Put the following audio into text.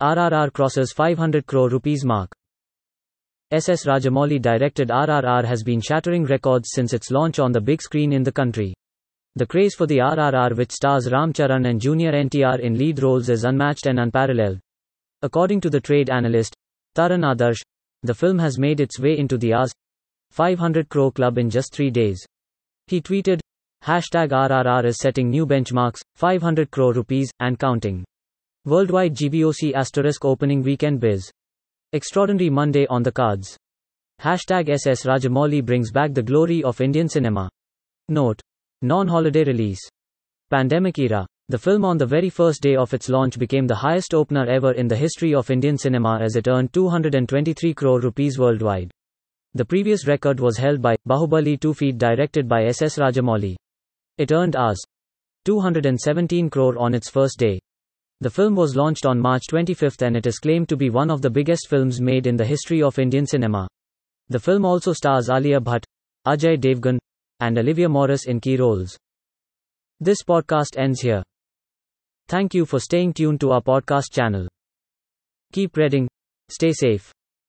RRR crosses 500 crore rupees mark. SS Rajamouli directed RRR has been shattering records since its launch on the big screen in the country. The craze for the RRR, which stars Ram Charan and Junior NTR in lead roles, is unmatched and unparalleled. According to the trade analyst, Taran Adarsh, the film has made its way into the Rs 500 crore club in just three days. He tweeted, Hashtag RRR is setting new benchmarks, 500 crore rupees, and counting. Worldwide GBOC asterisk opening weekend biz. Extraordinary Monday on the cards. Hashtag SS Rajamouli brings back the glory of Indian cinema. Note. Non-holiday release. Pandemic era. The film on the very first day of its launch became the highest opener ever in the history of Indian cinema as it earned 223 crore rupees worldwide. The previous record was held by Bahubali 2 Feet directed by SS Rajamouli. It earned Rs. 217 crore on its first day. The film was launched on March 25 and it is claimed to be one of the biggest films made in the history of Indian cinema. The film also stars Alia Bhatt, Ajay Devgan, and Olivia Morris in key roles. This podcast ends here. Thank you for staying tuned to our podcast channel. Keep reading, stay safe.